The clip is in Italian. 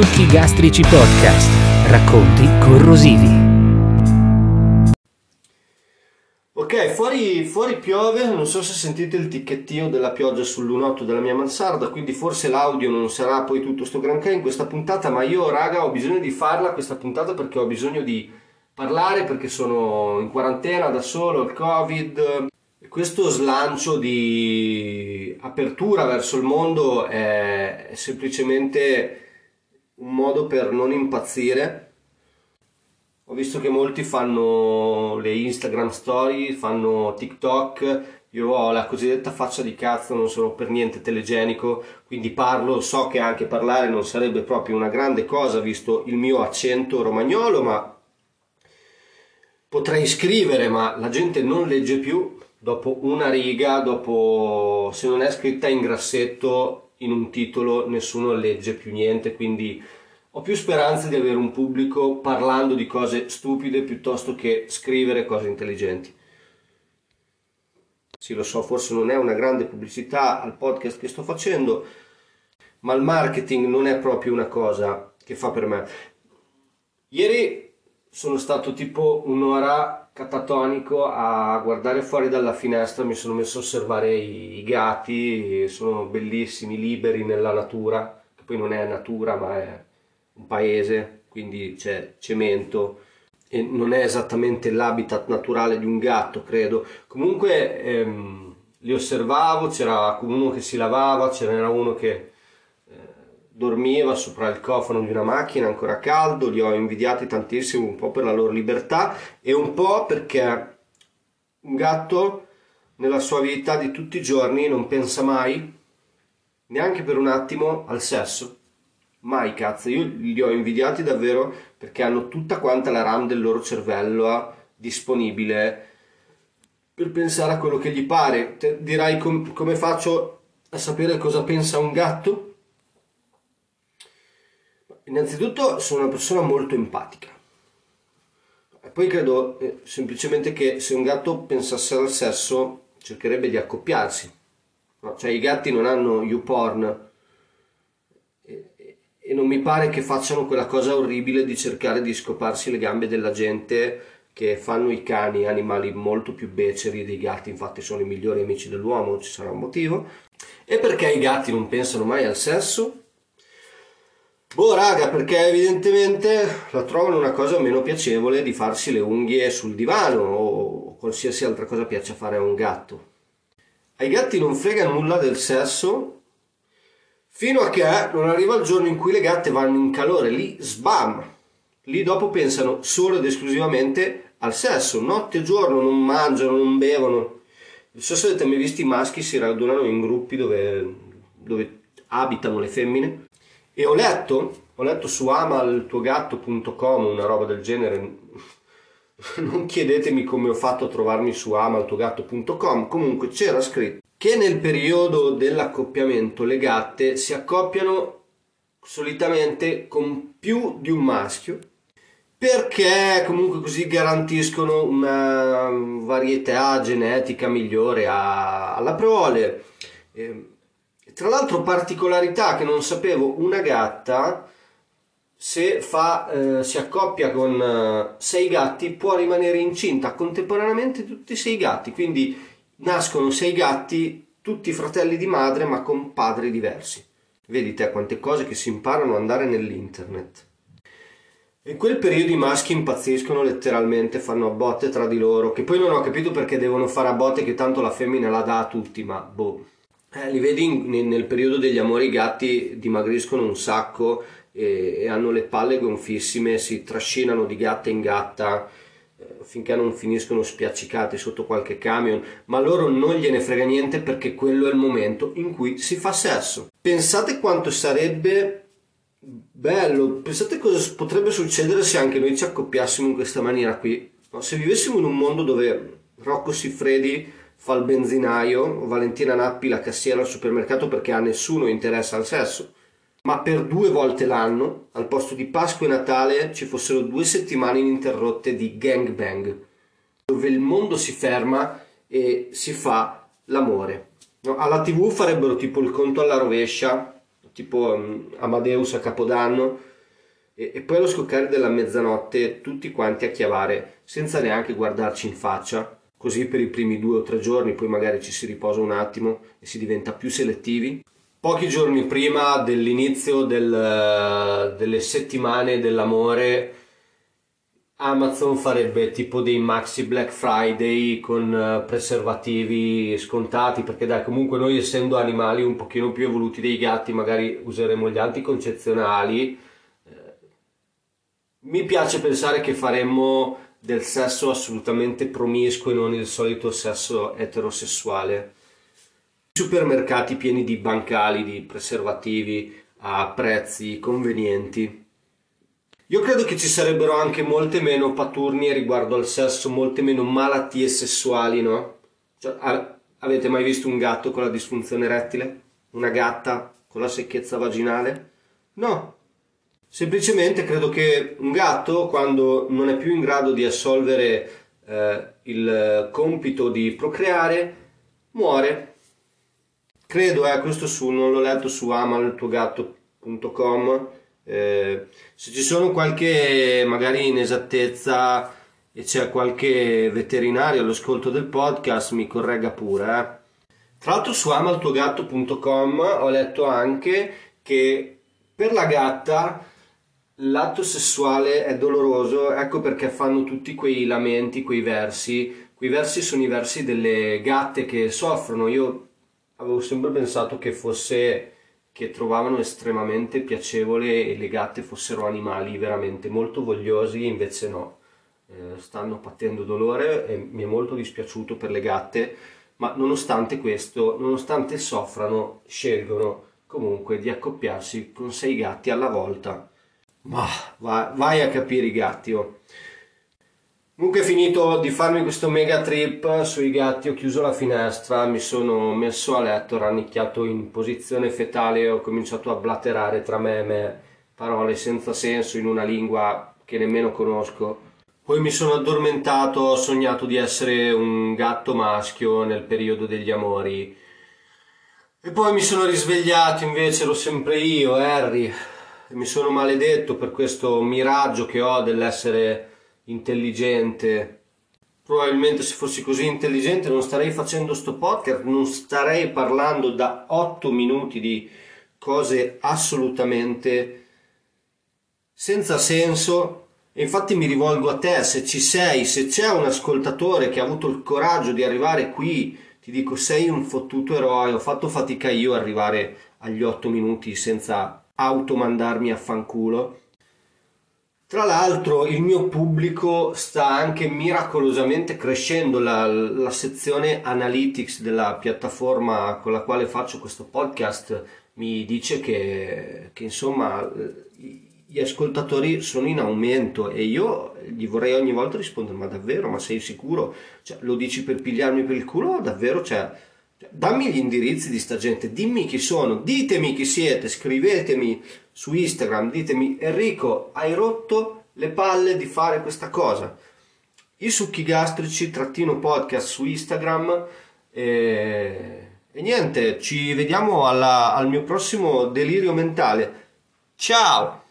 Succhi Gastrici Podcast. Racconti corrosivi. Ok, fuori, fuori piove, non so se sentite il ticchettio della pioggia sul lunotto della mia mansarda, quindi forse l'audio non sarà poi tutto sto granché in questa puntata, ma io raga ho bisogno di farla questa puntata perché ho bisogno di parlare, perché sono in quarantena da solo, il covid. Questo slancio di apertura verso il mondo è semplicemente un modo per non impazzire. Ho visto che molti fanno le Instagram story, fanno TikTok, io ho la cosiddetta faccia di cazzo, non sono per niente telegenico, quindi parlo, so che anche parlare non sarebbe proprio una grande cosa visto il mio accento romagnolo, ma potrei scrivere, ma la gente non legge più. Dopo una riga, dopo se non è scritta in grassetto in un titolo nessuno legge più niente, quindi ho più speranze di avere un pubblico parlando di cose stupide piuttosto che scrivere cose intelligenti. Sì, lo so, forse non è una grande pubblicità al podcast che sto facendo, ma il marketing non è proprio una cosa che fa per me. Ieri sono stato tipo un'ora catatonico a guardare fuori dalla finestra, mi sono messo a osservare i, i gatti, sono bellissimi, liberi nella natura, che poi non è natura ma è un paese, quindi c'è cemento e non è esattamente l'habitat naturale di un gatto, credo. Comunque ehm, li osservavo, c'era uno che si lavava, c'era uno che eh, dormiva sopra il cofano di una macchina ancora caldo, li ho invidiati tantissimo un po' per la loro libertà e un po' perché un gatto nella sua vita di tutti i giorni non pensa mai, neanche per un attimo, al sesso Mai cazzo, io li ho invidiati davvero perché hanno tutta quanta la RAM del loro cervello disponibile per pensare a quello che gli pare. Te dirai com- come faccio a sapere cosa pensa un gatto? Innanzitutto sono una persona molto empatica. E poi credo eh, semplicemente che se un gatto pensasse al sesso cercherebbe di accoppiarsi. No? Cioè i gatti non hanno YouPorn e non mi pare che facciano quella cosa orribile di cercare di scoparsi le gambe della gente che fanno i cani, animali molto più beceri dei gatti, infatti sono i migliori amici dell'uomo, ci sarà un motivo. E perché i gatti non pensano mai al sesso? Boh raga, perché evidentemente la trovano una cosa meno piacevole di farsi le unghie sul divano o qualsiasi altra cosa piace fare a un gatto. Ai gatti non frega nulla del sesso Fino a che non arriva il giorno in cui le gatte vanno in calore, lì sbam! Lì dopo pensano solo ed esclusivamente al sesso, notte e giorno, non mangiano, non bevono. Non so se avete mai visto i maschi si radunano in gruppi dove, dove abitano le femmine. E ho letto, ho letto su amaltuogatto.com una roba del genere. Non chiedetemi come ho fatto a trovarmi su amaltuogatto.com, comunque c'era scritto che nel periodo dell'accoppiamento le gatte si accoppiano solitamente con più di un maschio perché comunque così garantiscono una varietà genetica migliore alla prole. E, tra l'altro particolarità che non sapevo, una gatta se fa, eh, si accoppia con eh, sei gatti può rimanere incinta contemporaneamente tutti i sei gatti, quindi nascono sei gatti, tutti fratelli di madre ma con padri diversi. Vedi te quante cose che si imparano ad andare nell'internet. In quel periodo i maschi impazziscono letteralmente, fanno a botte tra di loro, che poi non ho capito perché devono fare a botte che tanto la femmina la dà a tutti, ma boh. Eh, li vedi in, nel periodo degli amori i gatti dimagriscono un sacco e, e hanno le palle gonfissime, si trascinano di gatta in gatta finché non finiscono spiaccicati sotto qualche camion, ma loro non gliene frega niente perché quello è il momento in cui si fa sesso. Pensate quanto sarebbe bello, pensate cosa potrebbe succedere se anche noi ci accoppiassimo in questa maniera qui. No, se vivessimo in un mondo dove Rocco Siffredi fa il benzinaio, Valentina Nappi la cassiera al supermercato perché a nessuno interessa il sesso ma per due volte l'anno, al posto di Pasqua e Natale, ci fossero due settimane ininterrotte di gangbang, dove il mondo si ferma e si fa l'amore. No? Alla tv farebbero tipo il conto alla rovescia, tipo um, Amadeus a Capodanno e, e poi allo scoccare della mezzanotte tutti quanti a chiavare senza neanche guardarci in faccia, così per i primi due o tre giorni, poi magari ci si riposa un attimo e si diventa più selettivi. Pochi giorni prima dell'inizio del, delle settimane dell'amore Amazon farebbe tipo dei maxi Black Friday con eh, preservativi scontati perché dai comunque noi essendo animali un pochino più evoluti dei gatti magari useremo gli anticoncezionali eh, mi piace pensare che faremmo del sesso assolutamente promiscuo e non il solito sesso eterosessuale supermercati pieni di bancali di preservativi a prezzi convenienti io credo che ci sarebbero anche molte meno paturnie riguardo al sesso, molte meno malattie sessuali, no? Cioè, avete mai visto un gatto con la disfunzione erettile? Una gatta con la secchezza vaginale? No. Semplicemente credo che un gatto, quando non è più in grado di assolvere eh, il compito di procreare, muore. Credo, eh, questo su, non l'ho letto su amaltuogatto.com eh, se ci sono qualche magari inesattezza e c'è qualche veterinario all'ascolto del podcast mi corregga pure. Eh. Tra l'altro su amaltuogatto.com ho letto anche che per la gatta l'atto sessuale è doloroso, ecco perché fanno tutti quei lamenti, quei versi. Quei versi sono i versi delle gatte che soffrono. Io avevo sempre pensato che fosse che trovavano estremamente piacevole le gatte fossero animali veramente molto vogliosi, invece no, eh, stanno patendo dolore e mi è molto dispiaciuto per le gatte, ma nonostante questo, nonostante soffrano, scelgono comunque di accoppiarsi con sei gatti alla volta. Ma vai, vai a capire i gatti, oh. Comunque finito di farmi questo mega trip sui gatti, ho chiuso la finestra, mi sono messo a letto, rannicchiato in posizione fetale e ho cominciato a blatterare tra me e me parole senza senso in una lingua che nemmeno conosco. Poi mi sono addormentato, ho sognato di essere un gatto maschio nel periodo degli amori. E poi mi sono risvegliato, invece ero sempre io, Harry. Mi sono maledetto per questo miraggio che ho dell'essere intelligente. Probabilmente se fossi così intelligente non starei facendo sto podcast, non starei parlando da 8 minuti di cose assolutamente senza senso. E infatti mi rivolgo a te, se ci sei, se c'è un ascoltatore che ha avuto il coraggio di arrivare qui, ti dico sei un fottuto eroe, ho fatto fatica io arrivare agli 8 minuti senza automandarmi a fanculo tra l'altro il mio pubblico sta anche miracolosamente crescendo, la, la, sezione analytics della piattaforma con la quale faccio questo podcast mi dice che, che insomma gli ascoltatori sono in aumento e io gli vorrei ogni volta rispondere ma davvero, ma sei sicuro? Cioè, lo dici per pigliarmi per il culo? Davvero? Cioè, dammi gli indirizzi di sta gente, dimmi chi sono, ditemi chi siete, scrivetemi su Instagram, ditemi Enrico, hai rotto le palle di fare questa cosa. I succhi gastrici trattino podcast su Instagram e, e niente, ci vediamo alla, al mio prossimo delirio mentale. Ciao!